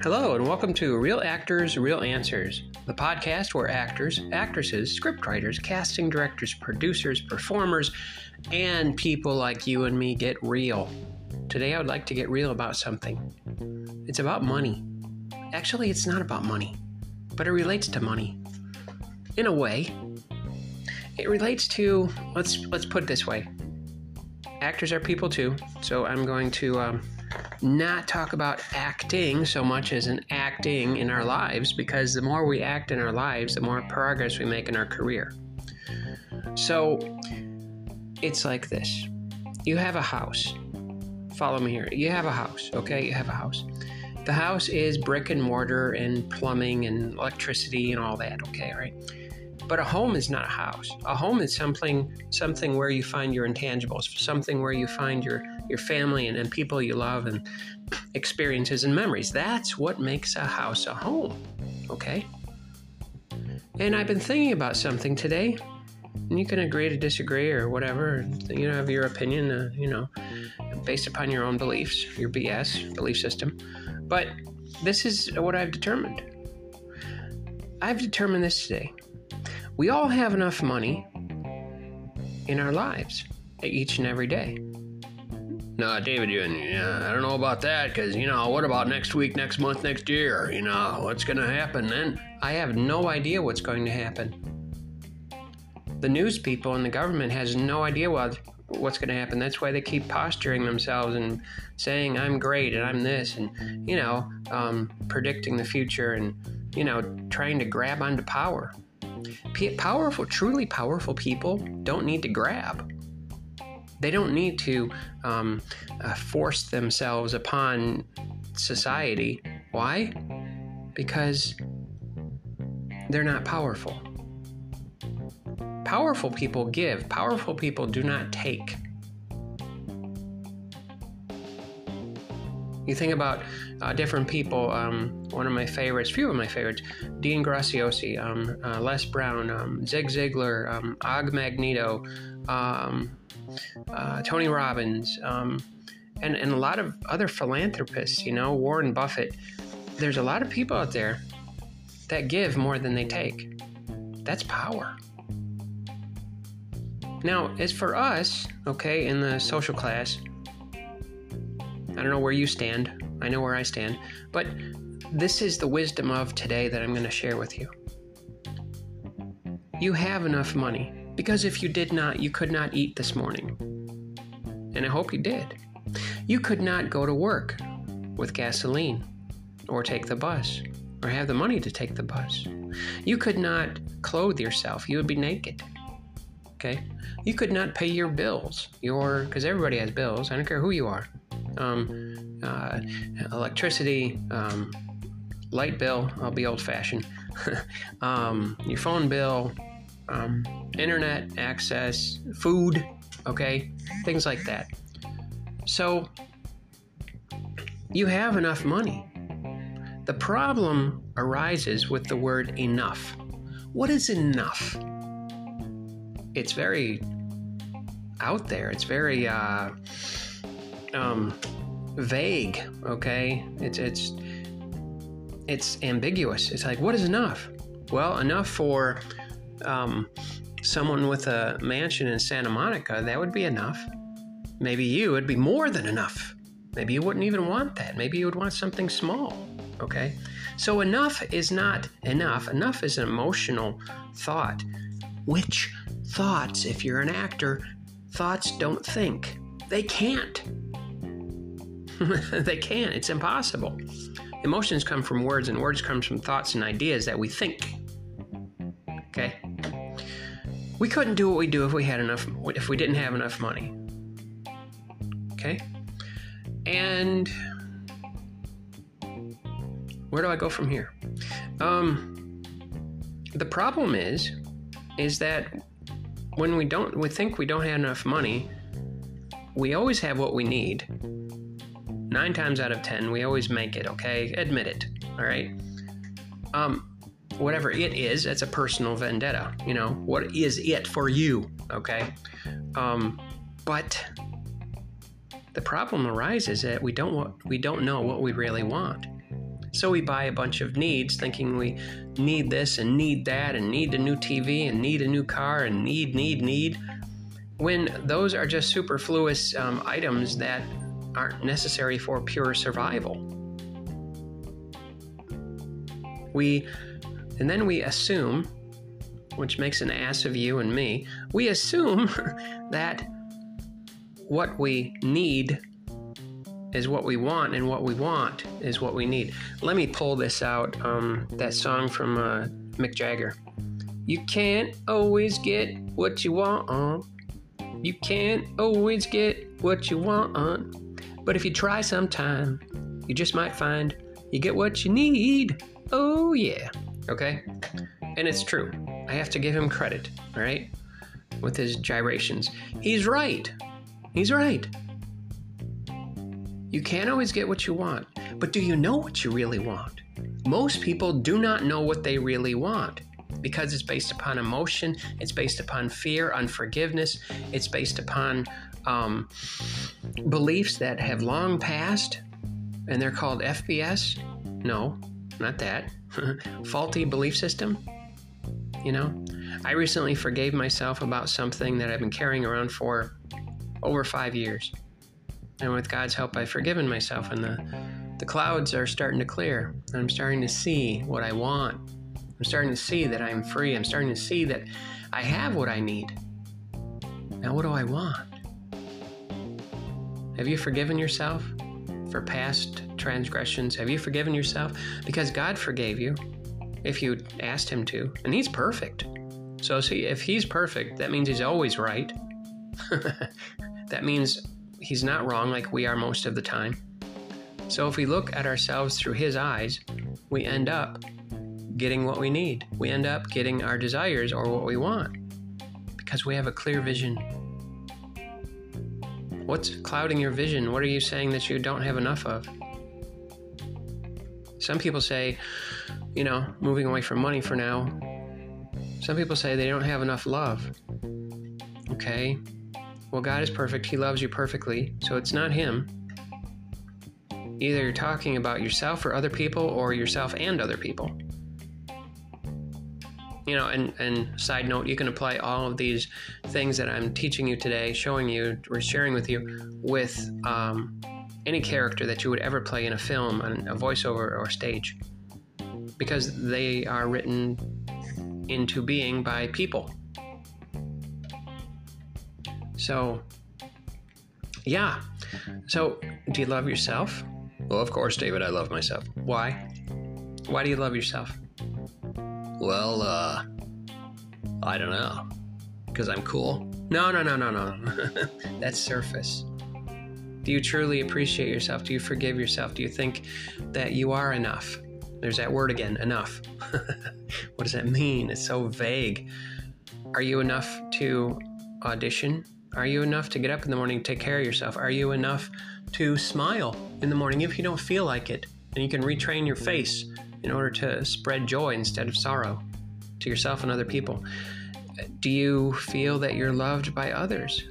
Hello, and welcome to Real Actors, Real Answers, the podcast where actors, actresses, scriptwriters, casting directors, producers, performers, and people like you and me get real. Today, I would like to get real about something. It's about money. Actually, it's not about money, but it relates to money. In a way, it relates to let's let's put it this way. Actors are people too, so I'm going to um, not talk about acting so much as an acting in our lives because the more we act in our lives, the more progress we make in our career. So it's like this you have a house. Follow me here. You have a house, okay? You have a house. The house is brick and mortar and plumbing and electricity and all that, okay, right? But a home is not a house. A home is something something where you find your intangibles, something where you find your your family and, and people you love and experiences and memories. That's what makes a house a home. Okay? And I've been thinking about something today. And you can agree to disagree or whatever. You know, have your opinion, uh, you know, based upon your own beliefs, your BS, belief system. But this is what I've determined. I've determined this today. We all have enough money in our lives each and every day. No, David, you, yeah, I don't know about that because, you know, what about next week, next month, next year? You know, what's going to happen then? I have no idea what's going to happen. The news people and the government has no idea what, what's going to happen. That's why they keep posturing themselves and saying, I'm great and I'm this, and, you know, um, predicting the future and, you know, trying to grab onto power. Powerful, truly powerful people don't need to grab. They don't need to um, uh, force themselves upon society. Why? Because they're not powerful. Powerful people give, powerful people do not take. You think about uh, different people. Um, one of my favorites, few of my favorites, Dean Graziosi, um, uh, Les Brown, um, Zig Ziglar, um, Og Mandino, um, uh, Tony Robbins, and, and a lot of other philanthropists, you know, Warren Buffett. There's a lot of people out there that give more than they take. That's power. Now, as for us, okay, in the social class, I don't know where you stand. I know where I stand. But this is the wisdom of today that I'm going to share with you. You have enough money because if you did not, you could not eat this morning. And I hope you did. You could not go to work with gasoline or take the bus or have the money to take the bus. You could not clothe yourself. You would be naked. Okay? You could not pay your bills. Your because everybody has bills. I don't care who you are. Um, uh, electricity, um, light bill. I'll be old fashioned. um, your phone bill, um, internet access, food, okay, things like that. So you have enough money. The problem arises with the word enough. What is enough? It's very out there. It's very uh, um, vague. Okay, it's it's it's ambiguous. It's like what is enough? Well, enough for um, someone with a mansion in Santa Monica, that would be enough. Maybe you, it'd be more than enough. Maybe you wouldn't even want that. Maybe you would want something small. Okay? So enough is not enough. Enough is an emotional thought. Which thoughts, if you're an actor, thoughts don't think. They can't. they can't. It's impossible. Emotions come from words, and words come from thoughts and ideas that we think. Okay? We couldn't do what we do if we had enough if we didn't have enough money. Okay? And where do I go from here? Um the problem is is that when we don't we think we don't have enough money, we always have what we need. 9 times out of 10 we always make it, okay? Admit it. All right? Um whatever it is, it's a personal vendetta. You know, what is it for you? Okay. Um, but The problem arises that we don't want, we don't know what we really want. So we buy a bunch of needs thinking we need this and need that and need a new TV and need a new car and need, need, need, when those are just superfluous um, items that aren't necessary for pure survival. We, and then we assume, which makes an ass of you and me, we assume that what we need is what we want, and what we want is what we need. Let me pull this out. Um, that song from uh, Mick Jagger. You can't always get what you want. You can't always get what you want. But if you try sometime, you just might find you get what you need. Oh, yeah. Okay? And it's true. I have to give him credit, all right? With his gyrations. He's right. He's right. You can't always get what you want, but do you know what you really want? Most people do not know what they really want because it's based upon emotion, it's based upon fear, unforgiveness, it's based upon um, beliefs that have long passed, and they're called FBS. No, not that. Faulty belief system. You know, I recently forgave myself about something that I've been carrying around for over five years. And with God's help, I've forgiven myself, and the, the clouds are starting to clear. I'm starting to see what I want. I'm starting to see that I'm free. I'm starting to see that I have what I need. Now, what do I want? Have you forgiven yourself for past transgressions? Have you forgiven yourself? Because God forgave you if you asked Him to, and He's perfect. So, see, if He's perfect, that means He's always right. that means he's not wrong like we are most of the time. So if we look at ourselves through his eyes, we end up getting what we need. We end up getting our desires or what we want because we have a clear vision. What's clouding your vision? What are you saying that you don't have enough of? Some people say, you know, moving away from money for now. Some people say they don't have enough love. Okay, well, God is perfect. He loves you perfectly. So it's not Him. Either you're talking about yourself or other people, or yourself and other people. You know, and, and side note, you can apply all of these things that I'm teaching you today, showing you, or sharing with you, with um, any character that you would ever play in a film, on a voiceover or stage, because they are written into being by people so, yeah. So, do you love yourself? Well, of course, David, I love myself. Why? Why do you love yourself? Well, uh, I don't know. Because I'm cool? No, no, no, no, no. That's surface. Do you truly appreciate yourself? Do you forgive yourself? Do you think that you are enough? There's that word again, enough. what does that mean? It's so vague. Are you enough to audition are you enough to get up in the morning, take care of yourself? Are you enough to smile in the morning if you don't feel like it? And you can retrain your face in order to spread joy instead of sorrow to yourself and other people. Do you feel that you're loved by others?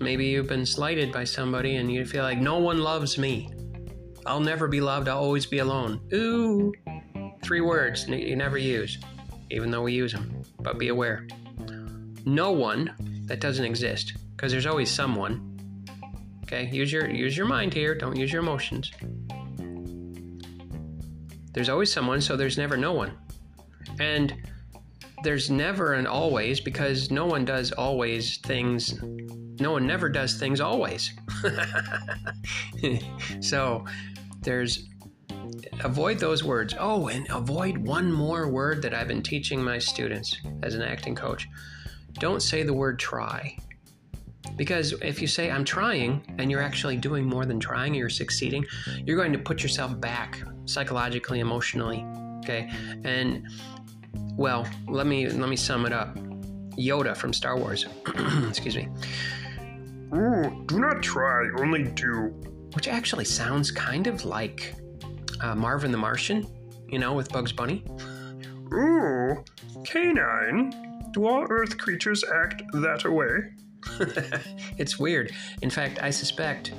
Maybe you've been slighted by somebody and you feel like no one loves me. I'll never be loved, I'll always be alone. Ooh, three words you never use, even though we use them. But be aware. No one that doesn't exist because there's always someone. Okay, use your use your mind here. Don't use your emotions. There's always someone, so there's never no one, and there's never an always because no one does always things. No one never does things always. so there's avoid those words. Oh, and avoid one more word that I've been teaching my students as an acting coach don't say the word try. Because if you say, I'm trying, and you're actually doing more than trying, you're succeeding, you're going to put yourself back psychologically, emotionally. Okay. And, well, let me, let me sum it up. Yoda from Star Wars, excuse me. Ooh, do not try, only do. Which actually sounds kind of like uh, Marvin the Martian, you know, with Bugs Bunny. Ooh, canine. Do all Earth creatures act that way? it's weird. In fact, I suspect.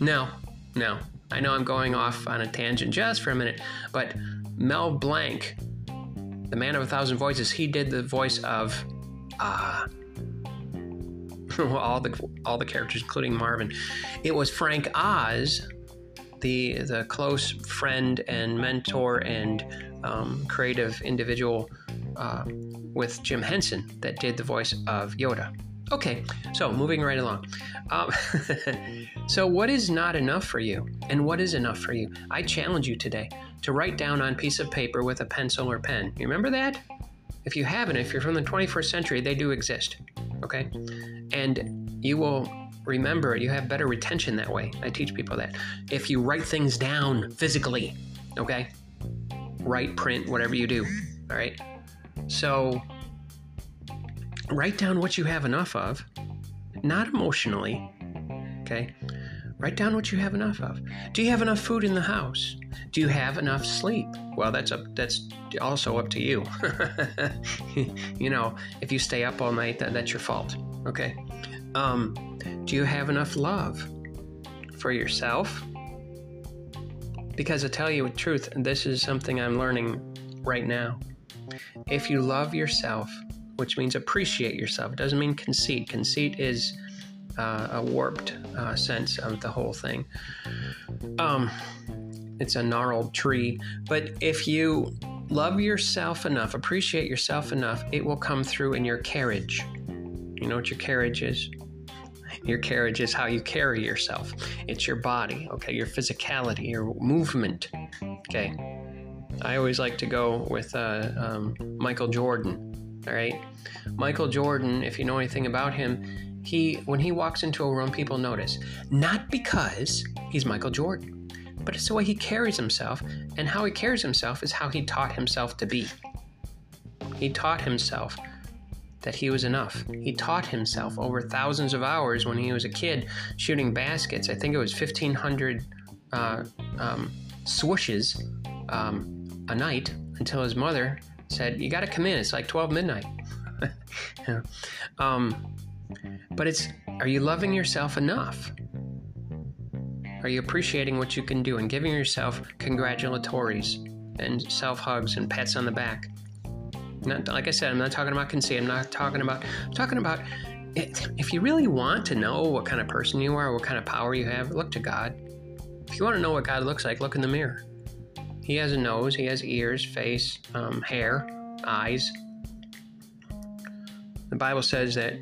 No, no. I know I'm going off on a tangent just for a minute, but Mel Blanc, the man of a thousand voices, he did the voice of uh, all the all the characters, including Marvin. It was Frank Oz, the the close friend and mentor and um, creative individual uh, with Jim Henson that did the voice of Yoda. Okay, so moving right along. Um, so, what is not enough for you, and what is enough for you? I challenge you today to write down on piece of paper with a pencil or pen. You remember that? If you haven't, if you're from the 21st century, they do exist. Okay, and you will remember. You have better retention that way. I teach people that. If you write things down physically, okay, write, print, whatever you do. All right. So write down what you have enough of, not emotionally. Okay? Write down what you have enough of. Do you have enough food in the house? Do you have enough sleep? Well, that's up that's also up to you. you know, if you stay up all night, that, that's your fault. Okay? Um, do you have enough love for yourself? Because I tell you the truth, this is something I'm learning right now. If you love yourself, which means appreciate yourself. It doesn't mean conceit. Conceit is uh, a warped uh, sense of the whole thing. Um, it's a gnarled tree. But if you love yourself enough, appreciate yourself enough, it will come through in your carriage. You know what your carriage is? Your carriage is how you carry yourself. It's your body, okay? Your physicality, your movement, okay? I always like to go with uh, um, Michael Jordan all right. Michael Jordan, if you know anything about him, he when he walks into a room, people notice. Not because he's Michael Jordan, but it's the way he carries himself, and how he carries himself is how he taught himself to be. He taught himself that he was enough. He taught himself over thousands of hours when he was a kid shooting baskets. I think it was 1,500 uh, um, swooshes um, a night until his mother said, "You got to come in. It's like 12 midnight." um, but it's are you loving yourself enough? Are you appreciating what you can do and giving yourself congratulatories and self hugs and pats on the back? Not, like I said, I'm not talking about conceit. I'm not talking about. I'm talking about it, if you really want to know what kind of person you are, what kind of power you have, look to God. If you want to know what God looks like, look in the mirror. He has a nose, he has ears, face, um, hair, eyes. The Bible says that,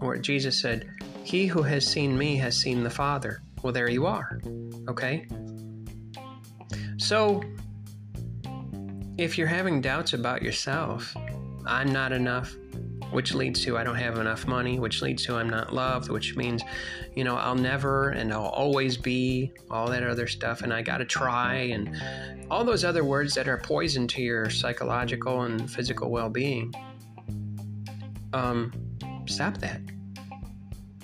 or Jesus said, He who has seen me has seen the Father. Well, there you are. Okay? So, if you're having doubts about yourself, I'm not enough, which leads to I don't have enough money, which leads to I'm not loved, which means, you know, I'll never and I'll always be, all that other stuff, and I got to try, and all those other words that are poison to your psychological and physical well being. Um, stop that.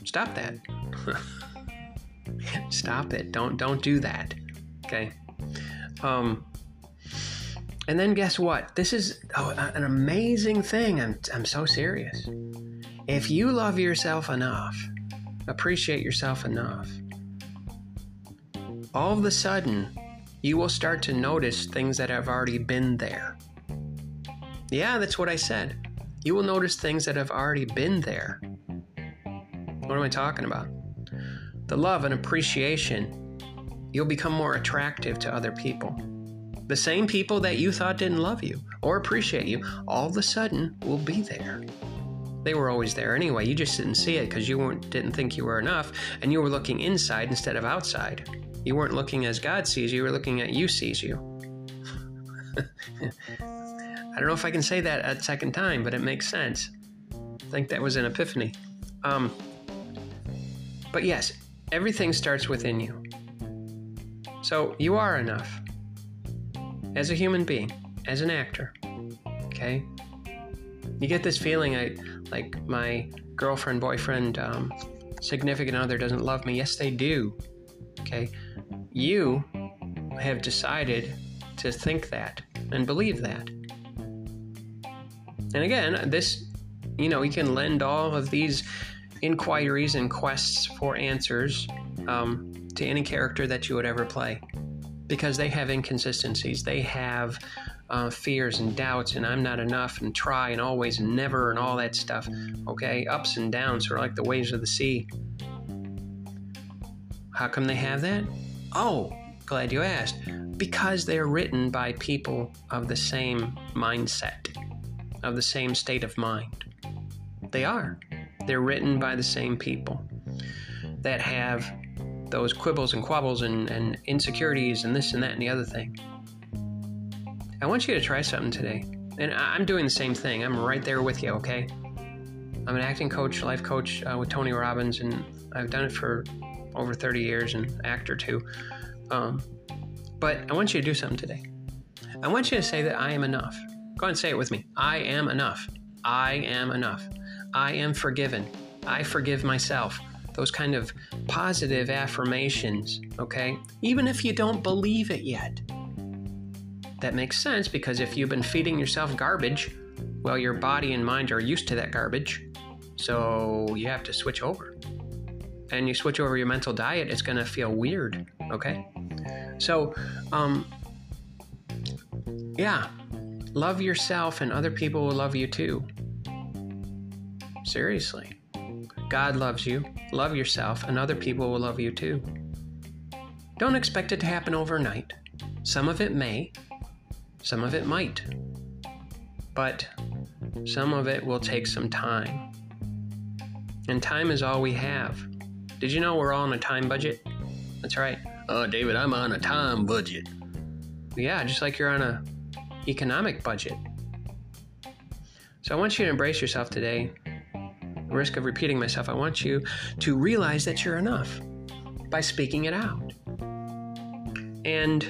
Stop that. stop it. Don't don't do that. Okay. Um, and then guess what? This is oh, an amazing thing. I'm, I'm so serious. If you love yourself enough, appreciate yourself enough, all of a sudden, you will start to notice things that have already been there. Yeah, that's what I said. You will notice things that have already been there. What am I talking about? The love and appreciation, you'll become more attractive to other people. The same people that you thought didn't love you or appreciate you, all of a sudden will be there. They were always there anyway. You just didn't see it because you weren't, didn't think you were enough and you were looking inside instead of outside. You weren't looking as God sees you, you were looking at you sees you. I don't know if I can say that a second time, but it makes sense. I think that was an epiphany. Um, but yes, everything starts within you. So you are enough as a human being, as an actor. Okay? You get this feeling I like my girlfriend, boyfriend, um, significant other doesn't love me. Yes, they do. Okay? You have decided to think that and believe that. And again, this, you know, you can lend all of these inquiries and quests for answers um, to any character that you would ever play because they have inconsistencies. They have uh, fears and doubts, and I'm not enough, and try, and always, and never, and all that stuff. Okay, ups and downs are like the waves of the sea. How come they have that? Oh, glad you asked. Because they're written by people of the same mindset, of the same state of mind. They are. They're written by the same people that have those quibbles and quabbles and, and insecurities and this and that and the other thing. I want you to try something today. And I'm doing the same thing. I'm right there with you, okay? I'm an acting coach, life coach uh, with Tony Robbins, and I've done it for over 30 years and actor too. Um, but I want you to do something today. I want you to say that I am enough. Go and say it with me. I am enough. I am enough. I am forgiven. I forgive myself. Those kind of positive affirmations, okay? Even if you don't believe it yet. That makes sense because if you've been feeding yourself garbage, well, your body and mind are used to that garbage. So you have to switch over. And you switch over your mental diet, it's to feel weird, okay? So, um, yeah, love yourself and other people will love you too. Seriously. God loves you, love yourself, and other people will love you too. Don't expect it to happen overnight. Some of it may, some of it might, but some of it will take some time. And time is all we have. Did you know we're all on a time budget? That's right. Oh, David, I'm on a time budget. Yeah, just like you're on a economic budget. So I want you to embrace yourself today risk of repeating myself, I want you to realize that you're enough by speaking it out. And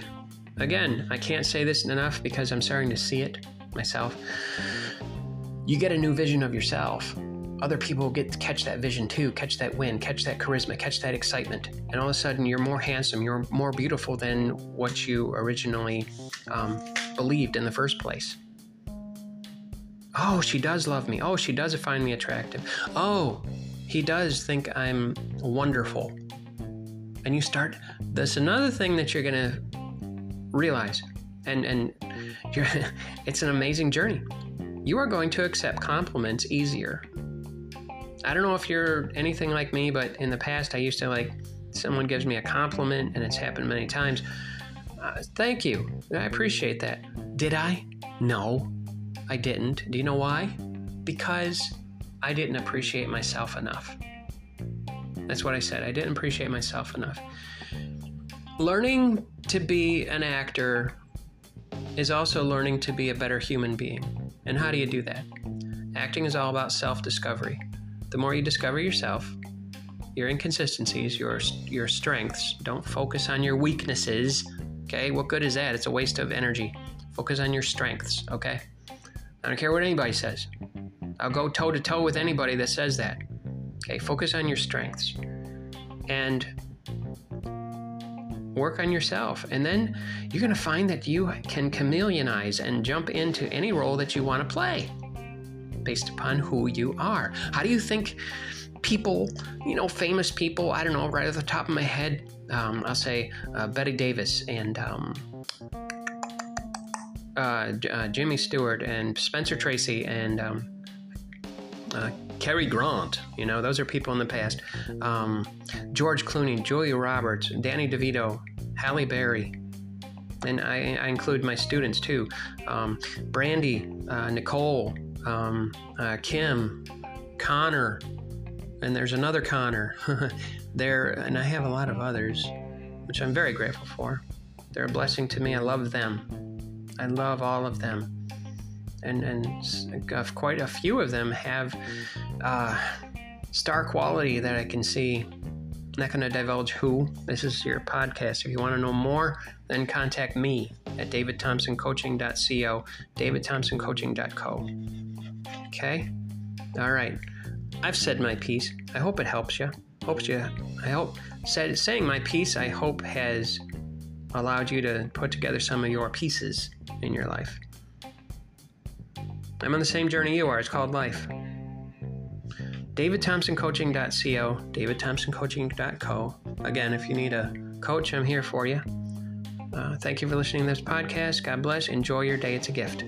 again, I can't say this enough because I'm starting to see it myself. You get a new vision of yourself. Other people get to catch that vision too, catch that win, catch that charisma, catch that excitement. And all of a sudden, you're more handsome, you're more beautiful than what you originally um, believed in the first place. Oh, she does love me. Oh, she does find me attractive. Oh, he does think I'm wonderful. And you start, that's another thing that you're going to realize. And, and it's an amazing journey. You are going to accept compliments easier. I don't know if you're anything like me, but in the past, I used to like, someone gives me a compliment, and it's happened many times. Uh, thank you. I appreciate that. Did I? No. I didn't. Do you know why? Because I didn't appreciate myself enough. That's what I said. I didn't appreciate myself enough. Learning to be an actor is also learning to be a better human being. And how do you do that? Acting is all about self discovery. The more you discover yourself, your inconsistencies, your, your strengths, don't focus on your weaknesses. Okay, what good is that? It's a waste of energy. Focus on your strengths, okay? I don't care what anybody says. I'll go toe to toe with anybody that says that. Okay, focus on your strengths and work on yourself. And then you're going to find that you can chameleonize and jump into any role that you want to play based upon who you are. How do you think people, you know, famous people, I don't know, right off the top of my head, um, I'll say uh, Bette Davis and um, uh, uh, Jimmy Stewart and Spencer Tracy and um, uh, Cary Grant. You know, those are people in the past. Um, George Clooney, Julia Roberts, Danny DeVito, Halle Berry. And I, I include my students too. Um, Brandy, uh, Nicole, um, uh, Kim, Connor, and there's another Connor. there, and I have a lot of others, which I'm very grateful for. They're a blessing to me. I love them. I love all of them. And, and quite a few of them have uh, star quality that I can see. I'm not going to divulge who. This is your podcast. If you want to know more, then contact me at davidthompsoncoaching.co, davidthompsoncoaching.co. Okay? All right. I've said my piece. I hope it helps you. Hopes you. I hope said saying my piece. I hope has allowed you to put together some of your pieces in your life. I'm on the same journey you are. It's called life. davidthompsoncoaching.co, davidthompsoncoaching.co. Again, if you need a coach, I'm here for you. Uh, thank you for listening to this podcast. God bless. Enjoy your day. It's a gift.